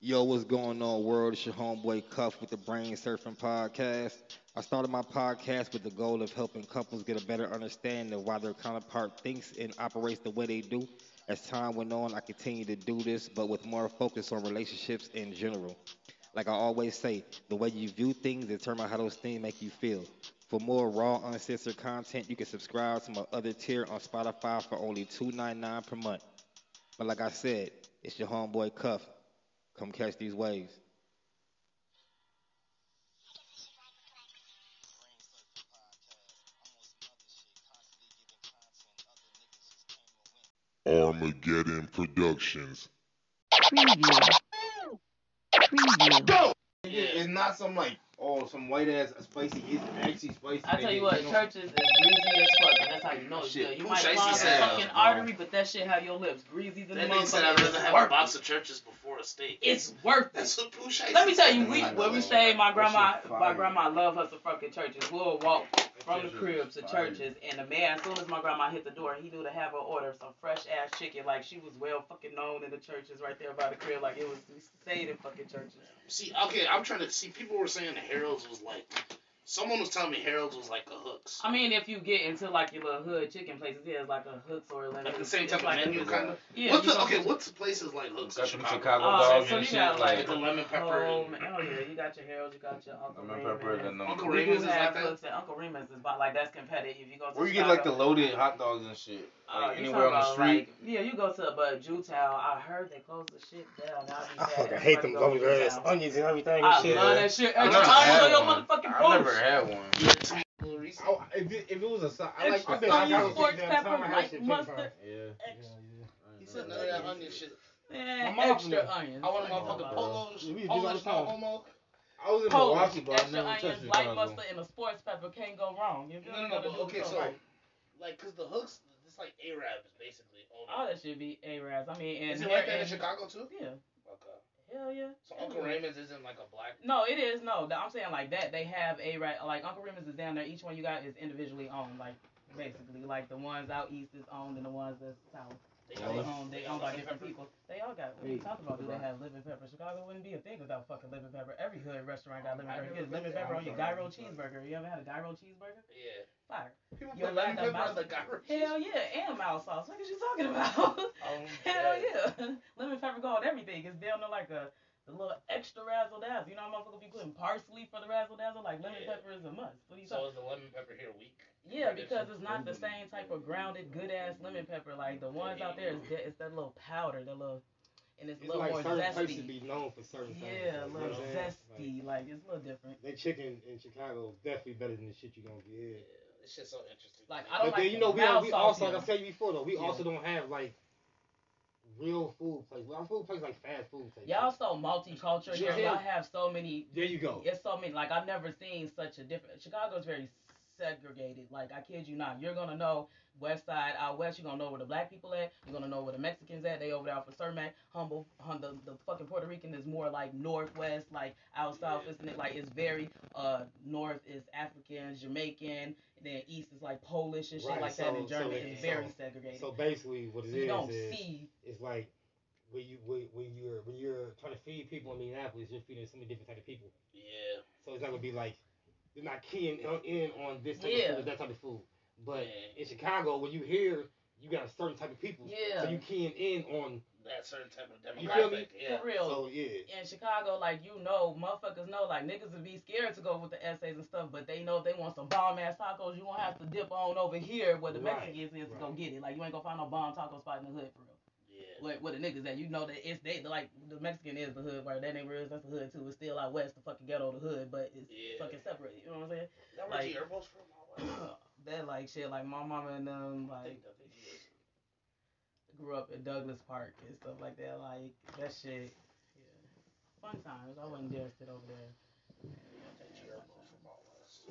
Yo, what's going on, world? It's your homeboy Cuff with the Brain Surfing Podcast. I started my podcast with the goal of helping couples get a better understanding of why their counterpart thinks and operates the way they do. As time went on, I continue to do this, but with more focus on relationships in general. Like I always say, the way you view things determines how those things make you feel. For more raw, uncensored content, you can subscribe to my other tier on Spotify for only $2.99 per month. But like I said, it's your homeboy Cuff. Come catch these waves. Armageddon Productions. Preview. Preview. Yeah, it's not some like oh some white ass spicy. It's actually spicy. I tell They- you what, they Church's is greasy as fuck, and that's how you know it's Shit. You who might Shicey clog a fucking bro? artery, but that shit have your lips greasy than the That nigga said I'd motherfucker. rather have a box of Church's before a steak. It's worth it. That's what Pooh Let me tell you, said. we I when we know. stay, my grandma, my grandma love her some fucking Church's. We'll walk from the shit cribs to Church's, and the man, as soon as my grandma hit the door, he knew to have her order some fresh ass chicken. Like she was well fucking known in the Church's right there by the crib. Like it was we stayed in fucking Church's. See, okay, I'm trying to see. People were saying the Harold's was like. Someone was telling me Harold's was like a hooks. I mean, if you get into like your little hood chicken places, yeah, it's like a hooks or a Like the same type of like menu, kind of. Yeah. what's you the, okay, what's the places like hooks Got some Chicago? Chicago Oh, dogs so and you shit. got, like, Like the lemon pepper. Oh, and- oh yeah, you got your Harold's, you got your Uncle Lemon Remus. pepper, the number. Uncle Remus is like that? hooks at Uncle Remus is about like that's competitive. If You go to Where you get like the loaded hot dogs and shit. Uh, Like you anywhere on the street. about, Like, yeah, you go to but Jewtown. I heard they closed the shit down. Now I be fucking sad. hate them Everybody loaded go ass onions and everything. I and shit. love that shit. I Extra never onions had on your one. motherfucking I never had one. Yeah, to me, Little Reese. Oh, if it, if it was a si- I like Extra I onion, got sports pepper, time, white mustard. time. Yeah. Extra. I He said never none of that onion shit. Man, My mom extra from onions. I want a Fuck motherfucking all polos. We used to do Polish, all the no homo. I was in Polish, Milwaukee, but I extra never touched onions, it. light mustard, and a sports pepper can't go wrong. You feel No, me? no, no, but okay, so, like, cause the hooks, it's like Arabs, basically. All that should be Arabs. I mean, and Is it like that in and- Chicago, too? Yeah. Okay. Hell yeah. So Uncle Raymond's isn't like a black. No, it is no. I'm saying like that. They have a right. Like Uncle Remus is down there. Each one you got is individually owned. Like basically, like the ones out east is owned and the ones that's south. They got own. They owned by different people. They all got. What are you talking about? Do they have lemon pepper? Chicago wouldn't be a thing without fucking lemon pepper. Every hood restaurant got lemon I've pepper. Get lemon pepper on your gyro cheeseburger. You ever had a gyro cheeseburger? Yeah. Fire. People You put ever lemon had that pepper on the gyro Hell yeah, and mild sauce. What is you talking about? Um, Hell yeah. Lemon pepper go on everything. It's down to like a the little extra razzle dazzle. You know how motherfuckers be putting parsley for the razzle dazzle? Like lemon Yeah. pepper is a must. What are you So talking is the lemon pepper here weak? Yeah, because it's not the same type of grounded good ass lemon pepper. Like the ones out there is that it's that little powder, that little and it's a little like more certain places zesty. be known for certain things. Yeah, a you know little I'm saying? zesty. Like it's a little different. Like, that chicken in Chicago is definitely better than the shit you gonna Yeah. get. This shit's so interesting. Like I don't But like then you know we, we sauce also like here. I said before though we Yeah. also don't have like real food place. Our food places like fast food place. Y'all so multicultural here. Y'all have so many There you go. It's so many. Like I've never seen such a different. Chicago's very segregated. Like I kid you not. You're gonna know West Side out west. You're gonna know where the black people at. You're gonna know where the Mexicans at. They over there for Cermak. Humboldt. Hum, the, the fucking Puerto Rican is more like northwest. Like out south, isn't it? Like it's very uh north is African, Jamaican. And then east is like Polish and shit Right, like that. so- And German so- is very so- segregated. So basically, what it So is you don't is see. it's like when you when, when you're when you're trying to feed people in Minneapolis, you're feeding so many different type of people. Yeah. So it's not gonna be like they're not keying in on this type Yeah. of food or that type of food. But Yeah. in Chicago, when you hear you got a certain type of people, Yeah. so you keying in on. That certain type of demographic. You feel me? Yeah. For real. So yeah, in Chicago, like you know, motherfuckers know, like niggas would be scared to go with the essays and stuff, but they know if they want some bomb ass tacos, you won't have to dip on over here where the Right, Mexicans is to go get it. Like you ain't gonna find no bomb taco spot in the hood for real. Yeah. Where, where the niggas at, you know that it's they like the Mexican is the hood, where that nigga is that's the hood too. It's still out west, the fucking ghetto, the hood, but it's Yeah. fucking separate. You know what I'm saying? Is that where Like- G Herbo's from? That like shit, like my mama and them like think, I think he is. grew up in Douglas Park and stuff like that. Like that shit, yeah, fun times. I wouldn't dare sit over there. I think G Herbo's from all west.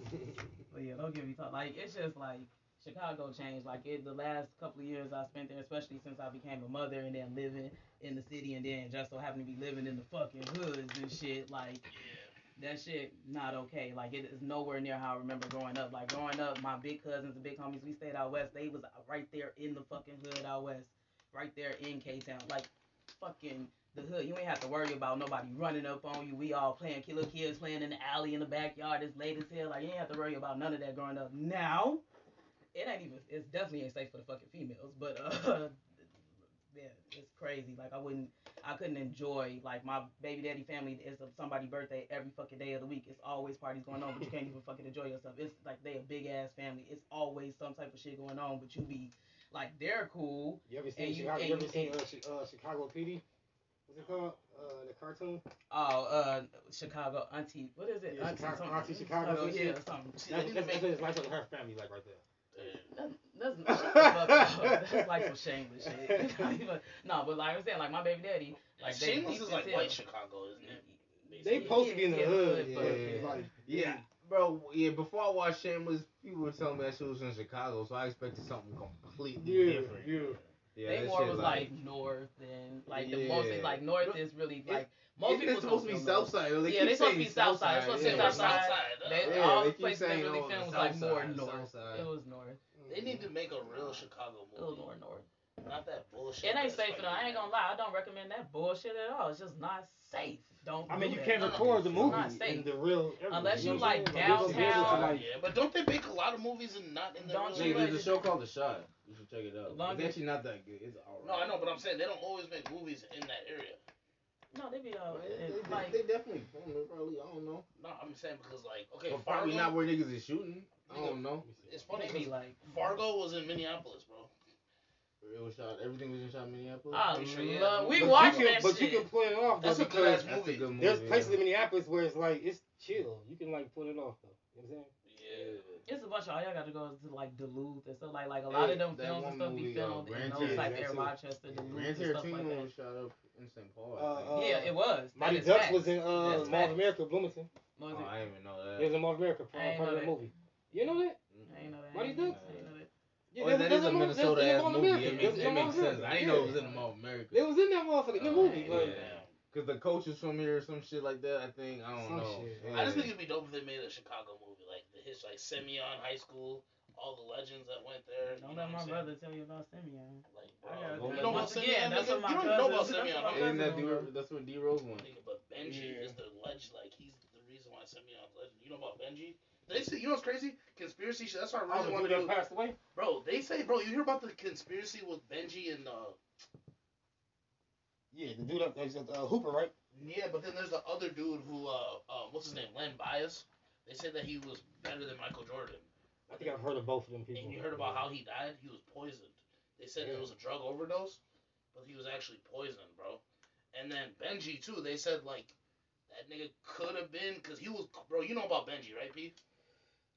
But yeah, don't get me talk. Like it's just like Chicago changed. Like it, the last couple of years I spent there, especially since I became a mother and then living in the city and then just so happened to be living in the fucking hoods and shit. Like that shit not okay. Like it is nowhere near how I remember growing up. Like growing up, my big cousins and big homies, we stayed out west. They was right there in the fucking hood out west, right there in K Town. Like fucking the hood. You ain't have to worry about nobody running up on you. We all playing killer kids playing in the alley in the backyard. It's late as hell. Like you ain't have to worry about none of that growing up. Now, it ain't even. It's definitely ain't safe for the fucking females. But uh, yeah, it's crazy. Like I wouldn't. I couldn't enjoy like my baby daddy family is somebody's birthday every fucking day of the week. It's always parties going on, but you can't even fucking enjoy yourself. It's like they a big ass family. It's always some type of shit going on, but you be like they're cool. You ever seen you- Chicago? and You ever seen uh, uh, Chicago PD? What's it called? Uh, the cartoon. Oh, uh, Chicago auntie. What is it? Yeah, Auntie Chicago- something. Auntie Chicago, some yeah, something. That's, that's, that's, that's like her family, like right there. That's, that's, that's, that's like some shameless shit. No, but like I'm saying, like my baby daddy, like they Shameless deep is like hell. white Chicago, isn't it? They supposed to be in the Yeah, hood, yeah, but yeah. like Yeah, bro. Yeah, before I watched Shameless, people were telling me that shit was in Chicago, so I expected something completely Yeah, different. yeah. Yeah, they more was like, north and like the Yeah. mostly like north is really It- like most people it's supposed to be don't South Side. They Yeah, keep they supposed to be South Side. It's supposed to be South Side. They, all the keep places they saying, really oh, filmed was like South more north. Side. It was north. They need to make a real Chicago It movie. more north. Not that bullshit. It ain't safe like- for them. I ain't gonna lie. I don't recommend that bullshit at all. It's just not safe. Don't. I mean, you that. can't No, no, record the movie not safe. in the real. Unless know you what like saying? those downtown. Yeah, but don't they make a lot of movies and not in the Don't real you Nigga, life? there's a show called The Shot. You should check it out. Long It's actually not that good. It's alright. No, I know, but I'm saying they don't always make movies in that area. No, they be uh, all. They, they- like they definitely filmed it, probably. I don't know. No, I'm saying because like okay, But probably Fargo. not where niggas is shooting. I don't know. It's funny they be 'cause like. Fargo was in Minneapolis, bro. It was shot. Everything was in shot in Minneapolis. I Pretty sure, yeah. We But watched you can, that but shit. you can pull it off though That's a because good ass movie. good movie. there's yeah. places in Minneapolis where it's like it's chill. You can like pull it off though. You know what I'm saying? Yeah. It's a bunch of all y'all got to go to like Duluth and stuff like like a lot Hey, of them films one and stuff be movie, uh, filmed in those Tarantino, like that there, too. Rochester, Duluth, Grand and stuff like that. was shot up in St. Paul. Uh, uh, yeah, it was. That Mighty Ducks was in uh, Mall of. America, Bloomington. Oh. I didn't even know that. It was in Mall of America, part, I of the movie. You know that? Mm-hmm. I ain't know that. Mighty I ain't know Ducks? that. I ain't know that. Yeah, oh, there- that there's a Minnesota ass movie. America. It makes, it makes sense. I didn't know it was in the Mall of America. It was in that motherfucker. Good oh, movie. Yeah. Like, Cause the coach is from here or some shit like that. I think I don't Some know. shit. Yeah. I just think it'd be dope if they made a Chicago movie, like the his like Simeon High School, all the legends that went there. Don't you know let what my I'm brother tell you about Simeon. Like, I bro, you know about again, that's what my you don't know about that's Simeon, what? Isn't that D, that's what D Rose won. Nigga, but Benji Yeah. is the legend. Like he's the reason why Simeon's legend. You know about Benji? They say you know what's crazy? Conspiracy shit. That's why I oh, really the want to do. passed away? Bro, they say, bro, you hear about the conspiracy with Benji and uh, Yeah, the dude up that's, uh, Hooper, right? yeah, but then there's the other dude who uh, uh what's his name? Len Bias. They said that he was better than Michael Jordan. I think I've heard of both of them people. And you heard about how he died? He was poisoned. They said it was a drug overdose, but he was actually poisoned, bro. And then Benji too. They said like that nigga could have been because he was, bro. You know about Benji, right, P?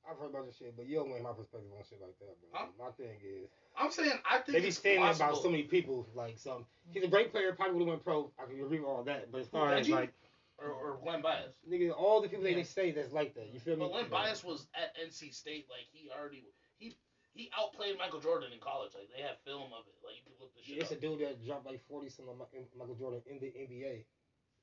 I've heard about this shit, but you don't know my perspective on shit like that, bro. Huh? My thing is, I'm saying I think they be it's saying that possible. about so many people. Like, some he's a great player, probably would have went pro. I can agree with all that, but as far as like, or, or Len Bias. nigga, all the people that Yeah. they say that's like that, you feel me? But Len Bias was at NC State. Like he already he he outplayed Michael Jordan in college. Like they have film of it. Like you can look this shit Yeah, it's a dude that dropped like forty something on Mi- Michael Jordan in the NBA.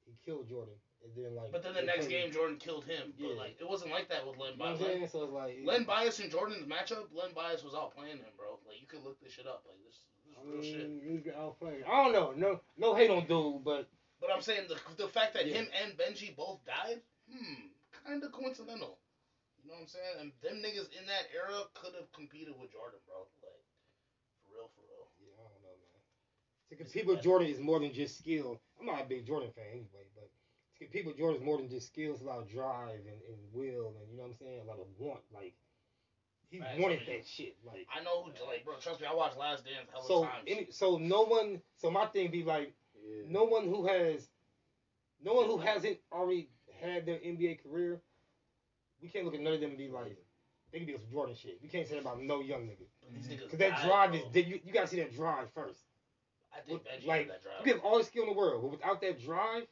He killed Jordan, and then like. But then the next game, Jordan killed him. But Yeah. like it wasn't like that with Len You know Bias. Len, saying? So it's like. Len Bias and Jordan's matchup, Len Bias was outplaying him, bro. Like you can look this shit up. Like this, this is I real shit. mean, you get outplayed. I don't know. No, no hate on dude, but But I'm saying the the fact that Yeah. him and Benji both died, hmm, kind of coincidental. You know what I'm saying? And them niggas in that era could have competed with Jordan, bro. Like for real, for real. yeah, I don't know, man. To compete with Jordan is more than just skill. I'm not a big Jordan fan anyway, but to compete with Jordan is more than just skill. It's a lot of drive and, and will, and you know what I'm saying. A lot of want. Like he Facts, wanted I mean, that shit. Like I know who, like, bro. Trust me, I watched Last Dance so. Any, so no one. So my thing be like, Yeah. no one who has, no one who hasn't already had their NBA career. We can't look at none of them and be like, they can be some Jordan shit. We can't say that about no young nigga. But these niggas Because that drive bro. is, you, you gotta see that drive first. I think Benji like, had that drive. You can have all the skill in the world, but without that drive,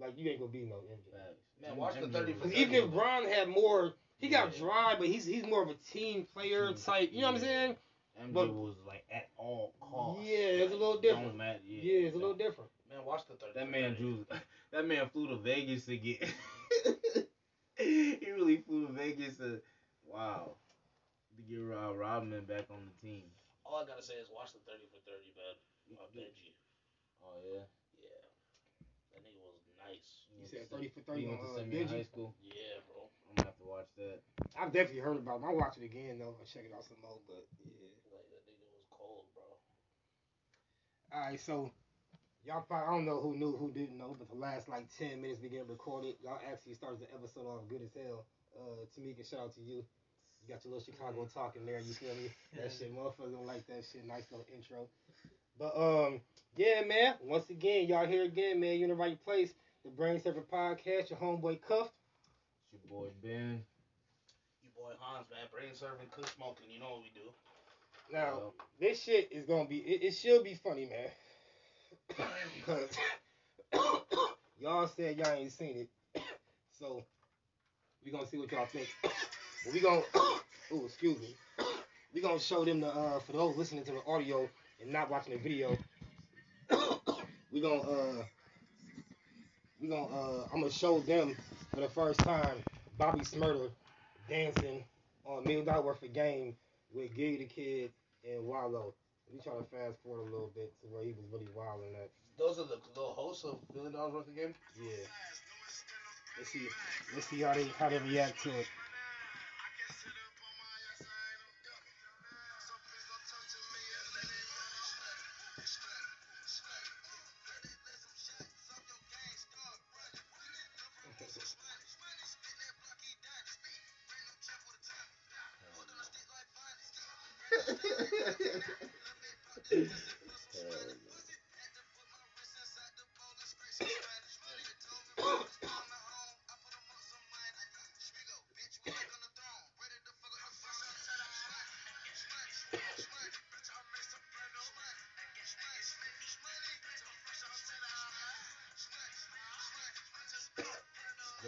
like you ain't gonna be no MJ. Man, watch the 30 for Because even if Bron had more, he got Yeah. drive, but he's he's more of a team player Team, type. You know what I'm saying? MJ But- was like at all costs. Yeah, it's a little Like, different. Don't matter. Yeah, Yeah, it's a little different. Man, watch the 30 That man drew. That man flew to Vegas to get. he really flew to Vegas to. Wow. To get Rob Rodman back on the team. All I gotta say is watch the 30 for 30, man. Uh, Benji. Oh yeah. Yeah. That nigga was nice. You said 30 for 30 You went to uh, Simeon in high school. Yeah, bro. I'm gonna have to watch that. I've definitely heard about it. I'll watch it again though. I'll check it out some more. But yeah. Like that nigga was cold, bro. All right, so y'all probably I don't know who knew, who didn't know, but the last like ten minutes we get recorded. Y'all actually started the episode off good as hell. Uh, Tameka, shout out to you. You got your little Chicago talking there. You feel me? That shit, motherfuckers don't like that shit. Nice little intro. But um, yeah, man. Once again, y'all here again, man. You in the right place. The Brain Surfer Podcast. Your homeboy Cuffed. It's your boy Ben. You boy Hans, man. Brain serving, kush smoking. You know what we do. Now, this shit is gonna be. It, it should be funny, man. Cause y'all said y'all ain't seen it, so we gonna see what y'all think. But we gonna. Oh, excuse me. We gonna show them the uh for those listening to the audio and not watching the video. we gonna uh we gonna uh I'm gonna show them for the first time Bobby Shmurda dancing on Million Dollar Worth of Game with Gillie Da Kid and Wallo. We try to fast forward a little bit to where he was really wild in that. Those are the, the hosts of Million Dollaz Worth of Game. Yeah. Let's see. Let's see how they how they react to it.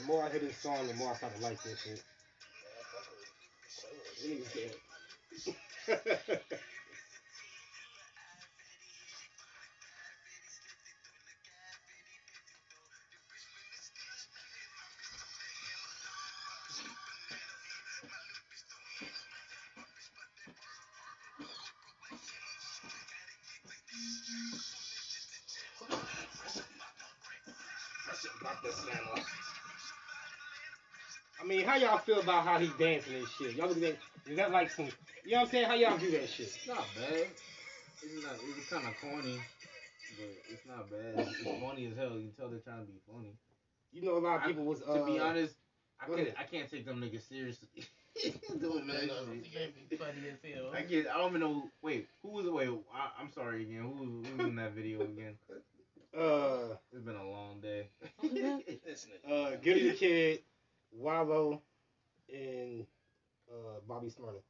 More I hear this song, the more I start to like this shit. Feel about how he dancing and shit? Y'all look at is that like some? You know what I'm saying? How y'all do that shit? It's not bad. It's not. It's kind of corny, but it's not bad. It's funny as hell. You can tell they're trying to be funny. You know, a lot of I- people was. Uh, to be honest, I can't. I can't take them niggas seriously. Doing Doing Billion that shit. of Game. That'd be funny as hell. I get. I don't even know. Wait, who was? Wait, I, I'm sorry again. Who was, who was in that video again? uh, It's been a long day. This nigga. uh, Gillie Da Kid, Wallo, and uh, Bobby Shmurda.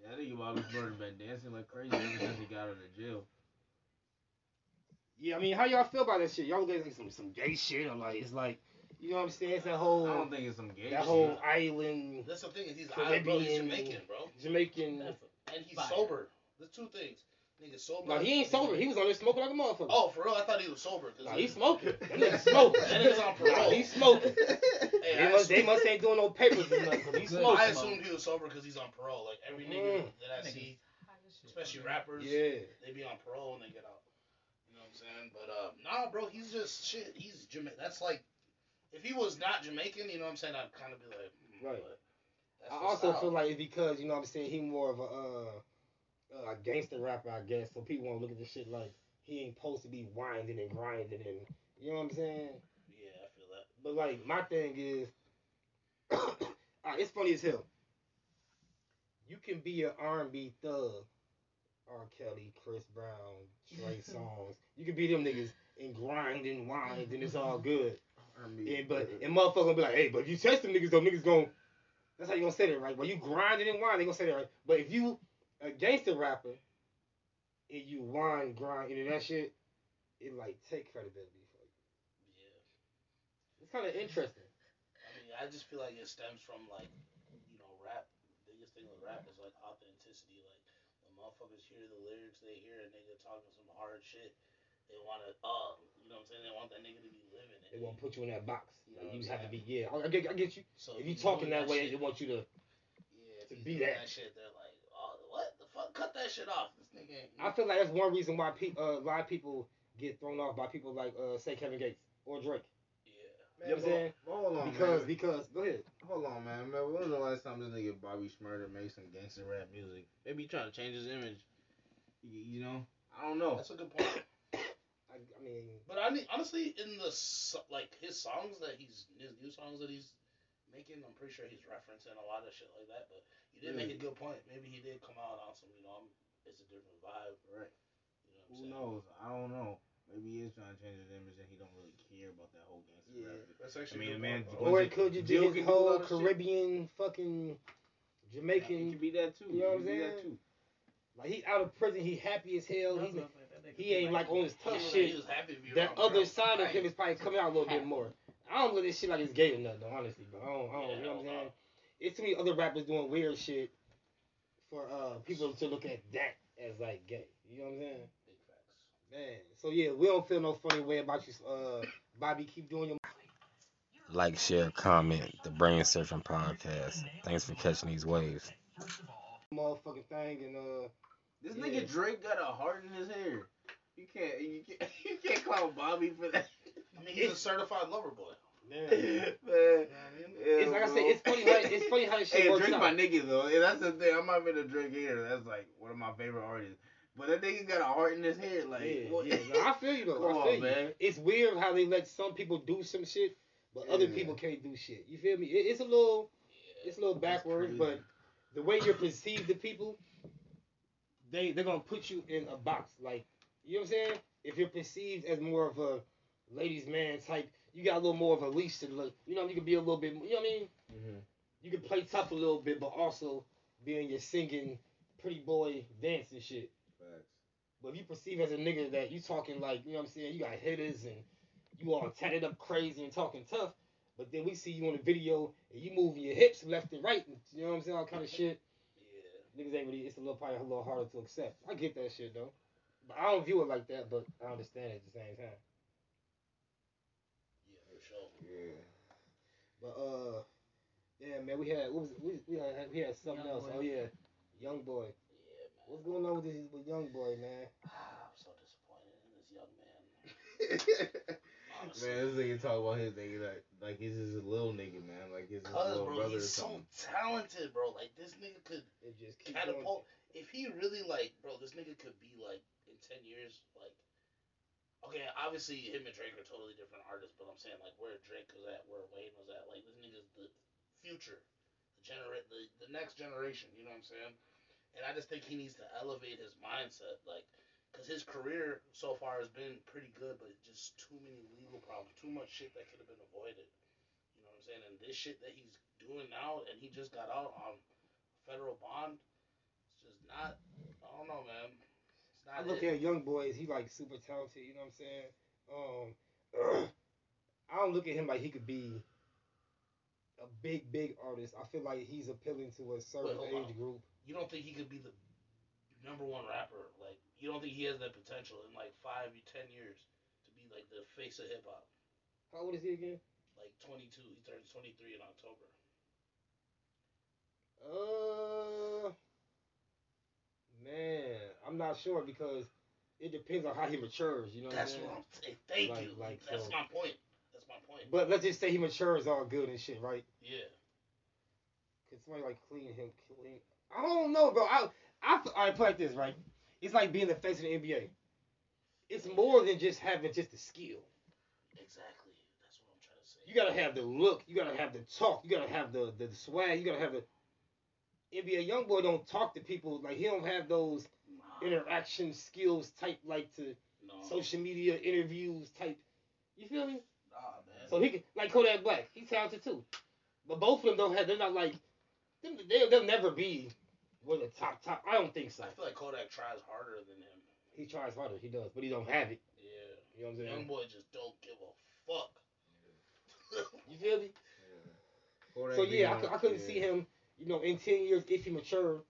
Yeah, I think about this brother been dancing like crazy ever since he got out of jail. Yeah, I mean, how y'all feel about that shit? Y'all look at like some some gay shit or like it's like, you know what I'm saying? It's that whole. I whole don't think it's some gay that shit. whole island That's the thing is he's Caribbean- bro, he's Jamaican, bro, Jamaican. That's and he's Fire. sober. There's two things. Nigga sober. No, he ain't sober. He was on there smoking like a motherfucker. Oh, for real? I thought he was sober. 'cause no, he- he's smoking. That nigga smoking. That nigga's on parole. Nah, he's smoking. Hey, They must, they must ain't doing no papers or nothing. 'cause He's smoking. I assumed he was sober because he's on parole. Like every nigga Mm. that I see, high as shit. especially rappers, Yeah. they be on parole when they get out. You know what I'm saying? But uh, nah, bro, he's just shit. He's Jamaican. That's like, if he was not Jamaican, you know what I'm saying? I'd kind of be like, mm, Right. But that's I also how. feel like it's because you know what I'm saying he more of a uh, uh gangster rapper, I guess. So people want to look at this shit like he ain't supposed to be winding and grinding and you know what I'm saying. yeah, I feel that. But like my thing is, Alright, it's funny as hell. You can be an R&B thug, R. Kelly, Chris Brown, Trey Songz. You can be them niggas and grind and wind and it's all good. And but and motherfucker gonna be like, hey, but if you test them niggas though, niggas gon' that's how you gonna say that, right? But you grinding and whine, they gonna say that, right? But if you a gangster rapper and you whine, grind into that shit, it like take credibility for you. Yeah. It's kind of interesting. I mean, I just feel like it stems from like, you know, rap. Biggest thing with rap is like authenticity. Like when motherfuckers hear the lyrics, they hear a nigga talking some hard shit. They want to, uh, you know what I'm saying? They want that nigga to be living. They won't put you in that box. You know you have to be, yeah. I get, I get you. So If you talking doing that way, shit- they want you to. yeah, to be doing that. shit, they're like, oh, what the fuck? Cut that shit off. This nigga. I feel like that's one reason why pe- uh, a lot of people get thrown off by people like, uh, say Kevin Gates. or Drake. Yeah. Man, You know what I'm saying? but- but hold on, Because man. because go ahead. Hold on, man. man. When was the last time this nigga Bobby Shmurda made some gangster rap music? Maybe he trying to change his image. You, you know? I don't know. That's a good point. I, I mean, But I mean, honestly, in the like his songs that he's his new songs that he's making, I'm pretty sure he's referencing a lot of shit like that. But you did make a good point. Maybe he did come out on some, you know, I'm, it's a different vibe, Right. You know what I'm Who saying? knows? I don't know. Maybe he is trying to change his image and he don't really care about that whole gangster Yeah. rap. That's I mean, a man, point, Or bro. or Jill- it could just be Jill his do a whole of shit. Caribbean fucking It Jamaican. could be that too. You know what I'm could be that saying? too. Like he out of prison, he happy as hell. That's He's, what I'm saying, that nigga he ain't like on his tough was, shit. he was happy to be That other girls. side of him is probably coming out a little bit more. I don't look at this shit like it's gay or nothing, though, honestly, but I don't, I don't Yeah, you know what I'm hell no. saying? It's too many other rappers doing weird shit for uh people to look at that as like gay. You know what I'm saying? Big facts. Man, so yeah, we don't feel no funny way about you, uh, Bobby. Keep doing your Like, share, comment. The Brain Surfing Podcast. Thanks for catching these waves. motherfucking thing, and uh, This Yeah. nigga Drake got a heart in his hair. You can't, you can't, you can't call Bobby for that. I mean, he's a certified lover boy. Man, Man, it's yeah, like I said, it's funny how it's funny how this shit Hey, works Drake out. my nigga though. And that's the thing. I'm not been a Drake hater. That's like one of my favorite artists. But that nigga got a heart in his head. Like, yeah, what? yeah. No, I feel you though. Come I on, feel you. man. It's weird how they let some people do some shit, but other people can't do shit. You feel me? It, it's a little, it's a little backwards, but the way you're perceived to people, they they're gonna put you in a box. Like, you know what I'm saying? If you're perceived as more of a ladies' man type, you got a little more of a leash to look. You know, you can be a little bit. You know what I mean? Mhm. You can play tough a little bit, but also being your singing, pretty boy dance and shit. Facts. But if you perceive as a nigga that you talking like, you know what I'm saying, you got hitters and you all tatted up crazy and talking tough, but then we see you on the video and you moving your hips left and right, and, you know what I'm saying, all kind of shit. Yeah. Niggas ain't really, it's a little probably a little harder to accept. I get that shit though, but I don't view it like that. But I understand it at the same time. Yeah, for sure. Yeah. But uh, yeah, man, we had what was it? we we had we had something Young else. Boy. Oh yeah, young boy. Yeah, man. What's going on with this with young boy, man? I'm so disappointed in this young man. man, this nigga talk about his nigga like like he's just a little nigga, man. Like he's his Cause, little bro, brother or he's so talented, bro. Like, this nigga could It just keep going. catapult. If he really, like, bro, this nigga could be, like, in 10 years, like, okay, obviously him and Drake are totally different artists, but I'm saying, like, where Drake was at, where Wayne was at, like, this nigga's the future, the generate, the, the next generation, you know what I'm saying? And I just think he needs to elevate his mindset, like, because his career so far has been pretty good, but just too many legal problems, too much shit that could have been avoided. You know what I'm saying? And this shit that he's doing now, and he just got out on federal bond, it's just not. I don't know, man. I look it. at young boys, he like super talented, you know what I'm saying? Um I don't look at him like he could be a big, big artist. I feel like he's appealing to a certain Wait, age on. group. You don't think he could be the number one rapper? Like, you don't think he has that potential in like five, ten years to be like the face of hip hop? How old is he again? Like 22, he turns 23 in October. Uh man, I'm not sure because it depends on how he matures, you know what I'm That's saying? what I'm saying. Thank Like- you. like, That's so- my point. That's my point. But let's just say he matures all good and shit, right? yeah. Could somebody like clean him clean? I don't know, bro. I I I put it like this, right? It's like being the face of the NBA. It's more than just having just the skill. Exactly. That's what I'm trying to say. You gotta have the look. You gotta have the talk. You gotta have the the, swag. You gotta have the NBA young boy don't talk to people like he don't have those Nah, interaction skills type like to no. social media interviews type. You feel me? Nah, man. So he can like Kodak Black. He's talented too, but both of them don't have. They're not like them. They'll, they'll never be one of the top top. I don't think so. I feel like Kodak tries harder than him. He tries harder. He does, but he don't have it. Yeah. You know what I'm saying? Young boy just don't give a fuck. You feel me? Kodak So yeah, I, I couldn't yeah. see him. You know, in ten years if he matured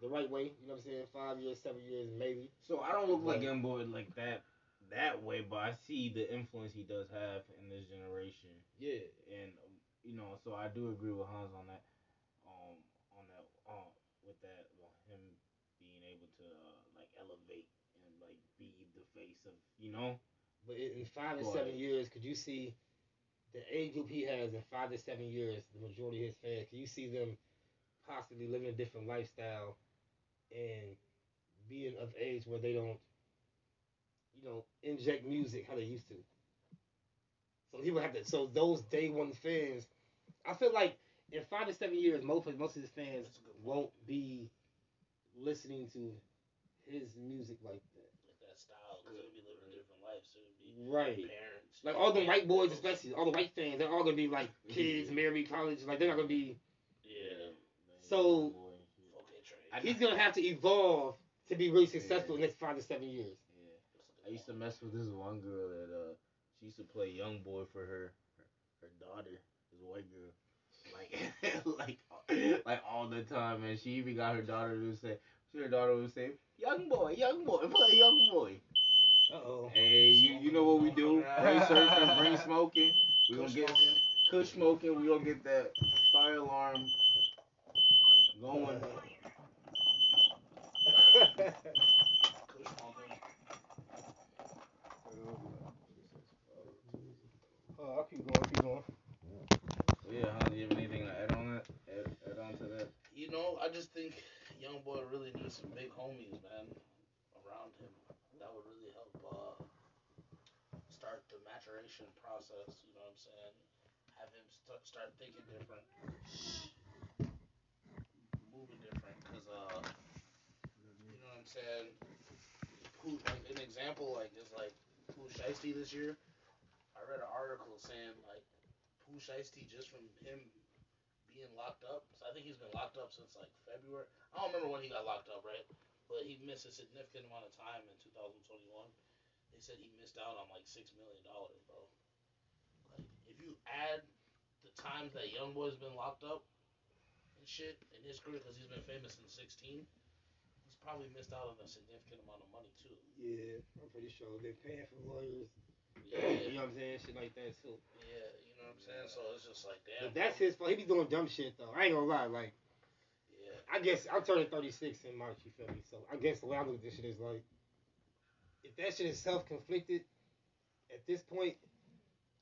the right way. You know what I'm saying? Five years, seven years, maybe. So I don't look like young boy like that that way, but I see the influence he does have in this generation, Yeah. and you know, so I do agree with Hans on that. Um, on that, um, with that, well, him being able to uh, like elevate and like be the face of, you know, But in in five to seven years, could you see the age group he has in five to seven years, the majority of his fans, can you see them possibly living a different lifestyle and being of age where they don't, you know, inject music how they used to? So he would have to. So those day one fans, I feel like in five to seven years, most of most of his fans That's a good point. won't be listening to his music like that. Like that style, because they'll be living a different life. So it'll be Right. parents. Like all the white boys, especially all the white fans, they're all gonna be like mm-hmm. kids, married, college. Like they're not gonna be. Yeah. So- Okay, Trey. I- He's gonna have to evolve to be really successful in the next five to seven years. Yeah. I used to mess with this one girl that uh she used to play young boy for her her, her daughter, this white girl. Like like like all the time and she even got her daughter to say her daughter would say, Young boy, young boy, play young boy. Uh oh. Hey, you you know what we do? Bring surfing, bring smoking. We gonna get smoking. kush smoking, we gonna get that fire alarm going. Kush smoking. oh, I'll keep going. Keep going. Yeah, huh? Do you have anything to add on that? Add, add on to that? You know, I just think young boy really needs some big homies, man, around him. That would really help uh, start the maturation process. You know what I'm saying? Have him st- start thinking different, moving different. Cause uh, you know what I'm saying? Who like an example like is like Pooh Shiesty this year. I read an article saying like Pooh Shiesty just from him being locked up. So I think he's been locked up since like February. I don't remember when he got locked up, right? But he missed a significant amount of time in 2021. They said he missed out on like six million dollars, bro. Like if you add the times that Young Boy's been locked up and shit in his career, because he's been famous since 16, he's probably missed out on a significant amount of money too. Yeah, I'm pretty sure they're paying for lawyers. Yeah, You know what I'm saying? Shit like that too. yeah, you know what I'm saying. So it's just like damn. But that's his fault. He be doing dumb shit though. I ain't gonna lie. Like Yeah. I guess I'm turning 36 in March. You feel me? So I guess the way I look at this shit is like, if that shit is self-conflicted, at this point,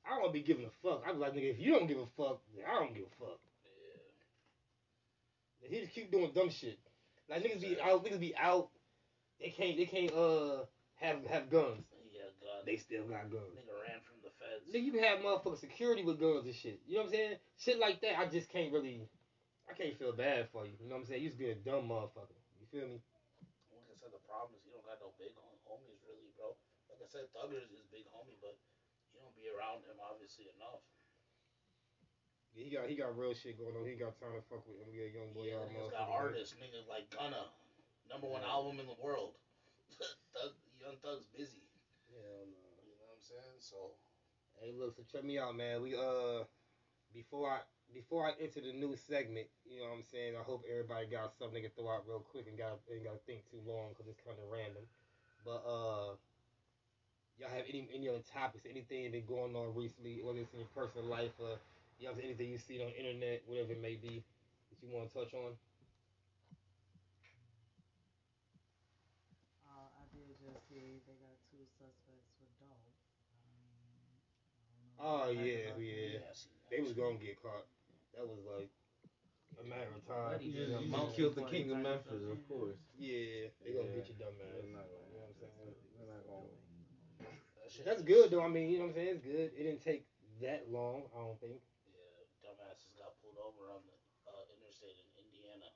I don't be giving a fuck. I be like, nigga, if you don't give a fuck, then I don't give a fuck. Yeah. He just keep doing dumb shit. Like niggas be out, niggas be out. They can't, they can't uh have have guns. Gun. They still got guns. Nigga ran from the feds. Nigga, you can have motherfucking security with guns and shit. You know what I'm saying? Shit like that, I just can't really, I can't feel bad for you. You know what I'm saying? You just be a dumb motherfucker. You feel me? Like I said, the problem is you don't got no big homies really, bro. Like I said, Thugger is his big homie, but you don't be around him obviously enough. Yeah, he got he got real shit going on. He got time to fuck with him. Yeah, young boy, yeah, niggas got artists, niggas like Gunna, number one Yeah. album in the world. Thug, Young Thug's busy. No. You know what I'm saying? So Hey, look, so check me out, man. We uh, before I before I enter the new segment, you know what I'm saying. I hope everybody got something to throw out real quick and got ain't got to think too long because it's kind of random. But uh, y'all have any any other topics, anything been going on recently, whether it's in your personal life or you have anything you see on the internet, whatever it may be, that you want to touch on? Uh, I did just see they got two suspects with dogs. Oh, I mean, I don't know yeah, yeah. that. I seen. They was gonna get caught. That was like a matter of time. He You just, you just killed the king of Memphis, of course. Yeah, they gonna Yeah. get you dumb ass. They're not You gonna- know what I'm saying? they're not gonna- That's good though. I mean, you know what I'm saying? It's good. It didn't take that long, I don't think. Yeah, dumbasses got pulled over on the uh, interstate in Indiana.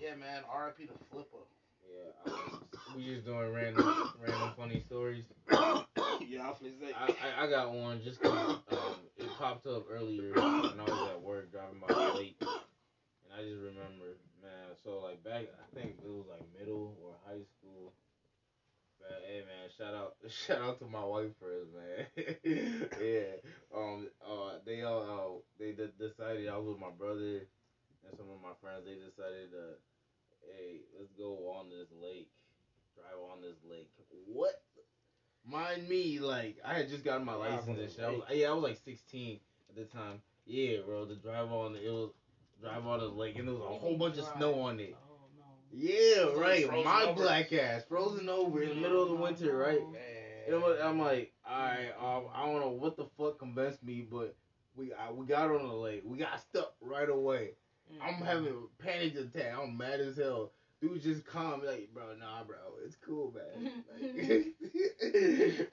Yeah, man. R.I.P. to Flipper. Yeah, um, we just doing random, random funny stories. yeah, I was gonna say. I, I, I got one just 'cause um, it popped up earlier when I was at work driving by late, and I just remember, man. So like back, I think it was like middle or high school. Man, hey man, shout out, shout out to my wife first, man. yeah, um, uh, they all, uh, they d- decided I was with my brother and some of my friends. They decided to, hey, let's go on this lake, drive on this lake. What? Mind me, like I had just gotten my Drive license and shit. I was, yeah, I was like 16 at the time. Yeah, bro, the drive on it was drive on the lake and there was a whole bunch of snow on it. Yeah, right. My over. black ass frozen over in the middle of the winter, right? Man. And I'm, I'm like, all right, um, I don't know what the fuck convinced me, but we I, we got on the lake. We got stuck right away. I'm Mm-hmm. having a panic attack. I'm mad as hell. Dude just calm like, bro, nah, bro, it's cool, man. Like,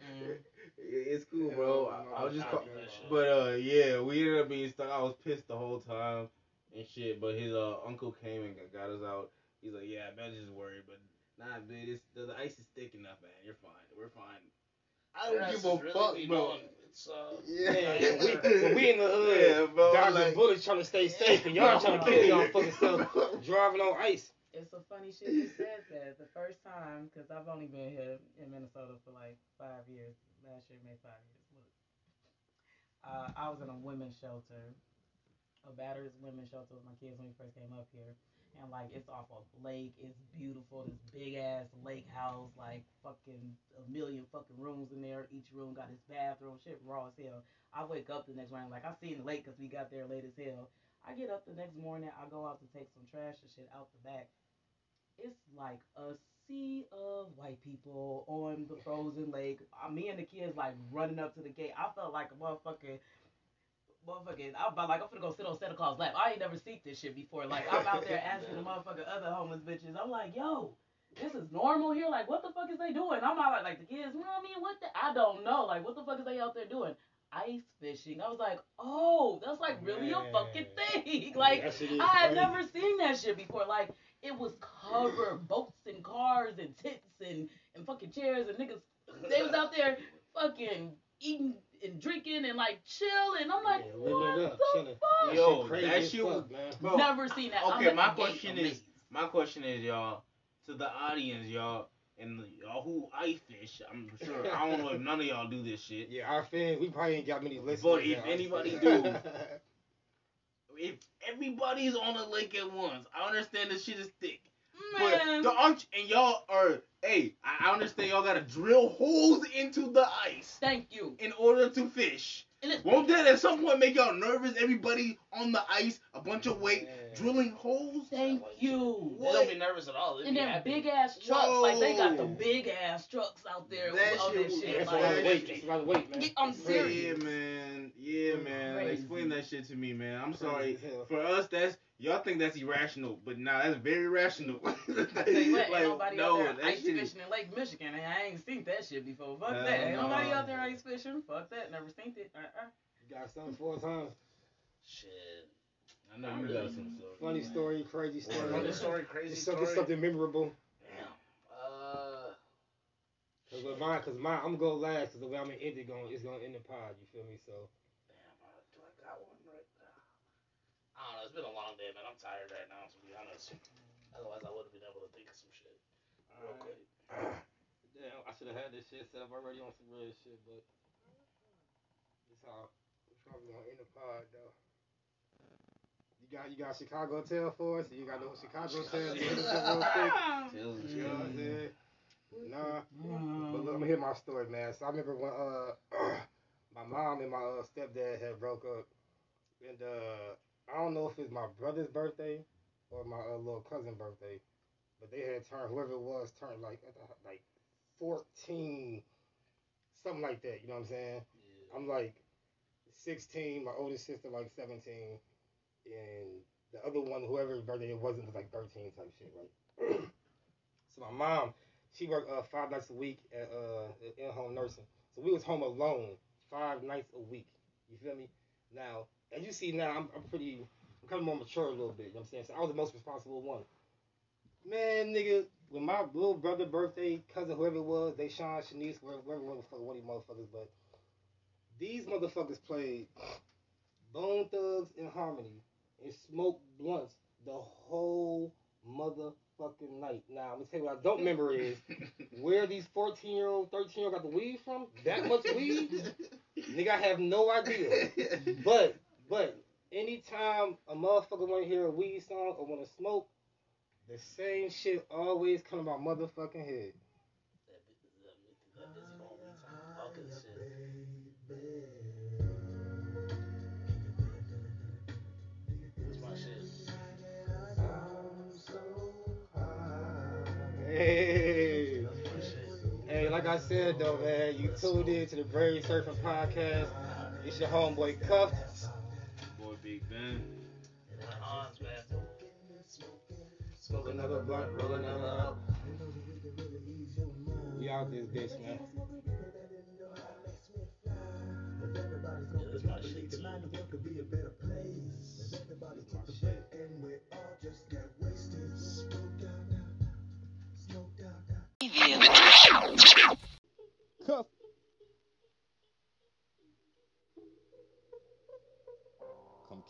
it's cool, bro. I, I was just, call- do that shit. but uh, yeah, we ended up being stuck. I was pissed the whole time and shit. But his uh uncle came and got us out. He's like, yeah, I bet just worried, but nah, dude, it's, the, the ice is thick enough, man. You're fine. We're fine. I don't give a it's really fuck, bro. It's uh, Yeah, Yeah, we, so we in the hood, Yeah, bro, dodging like- bullets, trying to stay safe, and y'all trying to kill y'all fucking self, driving on ice. It's a funny shit you said that. The first time, because I've only been here in Minnesota for like five years. Last year made five years. Look, uh, I was in a women's shelter, a battered women's shelter with my kids when we first came up here. And like it's off a lake, it's beautiful. This big ass lake house, like fucking a million fucking rooms in there. Each room got its bathroom. Shit raw as hell. I wake up the next morning like I seen the lake because we got there late as hell. I get up the next morning. I go out to take some trash and shit out the back it's like a sea of white people on the frozen lake. Me and the kids like running up to the gate. I felt like a motherfucking, motherfucking. I'm about like I'm finna go sit on Santa Claus' lap. I ain't never seen this shit before. Like I'm out there asking the motherfucking other homeless bitches. I'm like, yo. This is normal here. Like, what the fuck is they doing? I'm out like like the kids. You know what I mean? What the? I don't know. Like, what the fuck is they out there doing? Ice fishing. I was like, oh, that's like really a fucking thing. Like, That shit is I had never seen that shit before. Like it was covered boats and cars and tents and, and fucking chairs and niggas. They was out there fucking eating and drinking and like chilling. I'm like, Yeah, living what up, the chilling. fuck? Yo, shit crazy that as shit fuck, was- man. Bro, Never seen that. I'm Okay, my question is, amazed. my question is, y'all, to the audience, y'all, and y'all who ice fish. I'm sure I don't know if none of y'all do this shit. Yeah, our fans, we probably ain't got many listeners. But if anybody do, If everybody's on the lake at once, I understand this shit is thick. Man, But the arch and y'all are hey, I I understand y'all gotta drill holes into the ice thank you. in order to fish. Won't that at some point make y'all nervous? Everybody on the ice, a bunch of weight, Yeah. drilling holes. thank you. They don't be nervous at all. They And be them big ass trucks, like they got the big ass trucks out there That on shit this shit. Yeah, that's a like, lot of weight. That's a weight, man. Yeah, I'm serious. Yeah, man. Yeah, man. Crazy. Explain that shit to me, man. I'm sorry. For us, that's y'all think that's irrational, but nah, that's very rational. I tell you what, Like, ain't nobody no, out there ice shit fishing in Lake Michigan. and I ain't seen that shit before. Fuck Hell that. Ain't no. nobody out there ice fishing. Fuck that. Never seen it. Uh-uh. You got something four times. Shit. I know you got some stuff. Funny story, crazy story. Funny story, crazy It's something, story. something memorable. Damn. Uh, Cause with mine, cause mine, I'm gonna go last. Cause the way I'm gonna end it, going, it's gonna end the pod. You feel me? So damn. Uh, do I got one right now? I don't know. It's been a long day, man. I'm tired right now, to be honest. Otherwise, I would have been able to think of some shit real quick. damn, I should have had this shit set up already on some real shit, but it's how it's probably gonna end the pod though. You got you got Chicago tell for us. You got no Chicago tell. You hit us up real quick. You know what I'm saying? Nah. But let me I'm hear my story, man. So I remember when uh my mom and my uh, stepdad had broke up, and uh I don't know if it's my brother's birthday or my uh, little cousin birthday, but they had turned whoever it was turned like like fourteen, something like that. You know what I'm saying? Yeah. I'm like sixteen. My oldest sister like seventeen, and the other one, whoever's birthday it wasn't, was like thirteen type shit, right? so my mom, she worked uh, five nights a week at uh in home nursing, so we was home alone five nights a week. You feel me? Now, as you see now, I'm, I'm pretty, I'm kind of more mature a little bit. You know what I'm saying? So I was the most responsible one. Man, nigga, when my little brother birthday, cousin, whoever it was, they Sean, Shanice, whoever, whoever one of these motherfuckers, but these motherfuckers played Bone Thugs-n-Harmony and smoked blunts the whole motherfucking night. Now, I'm gonna tell you what I don't remember is where these 14 year old, 13 year old got the weed from. That much weed? Nigga, I have no idea. But, but, anytime a motherfucker wanna hear a weed song or wanna smoke, the same shit always come to my motherfucking head. That, bu- that, that Bizzy Bone means I'm talking shit. That's my shit. Hey. That's my shit. Hey, like I said though, man, you tuned in to the Brain Surfing Podcast. It's your homeboy Cuff. Boy Big Ben. Hans, man. Smoke another blunt, roll another up. We out this bitch, man. Yeah, that's my shit too. Cuff. Come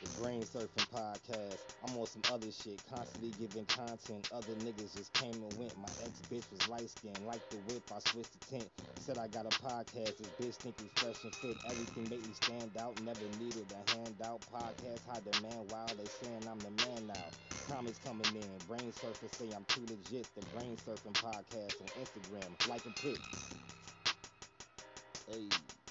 The Brain Surfing Podcast. I'm on some other shit, constantly giving content. Other niggas just came and went. My ex bitch was light skinned, like the whip. I switched the tint. Said I got a podcast. This bitch think we fresh and fit. Everything make me stand out. Never needed a handout. Podcast high demand. While they saying I'm the man now. Comments coming in. Brain Surfing say I'm too legit. The Brain Surfing Podcast on Instagram. Like a pic. Hey.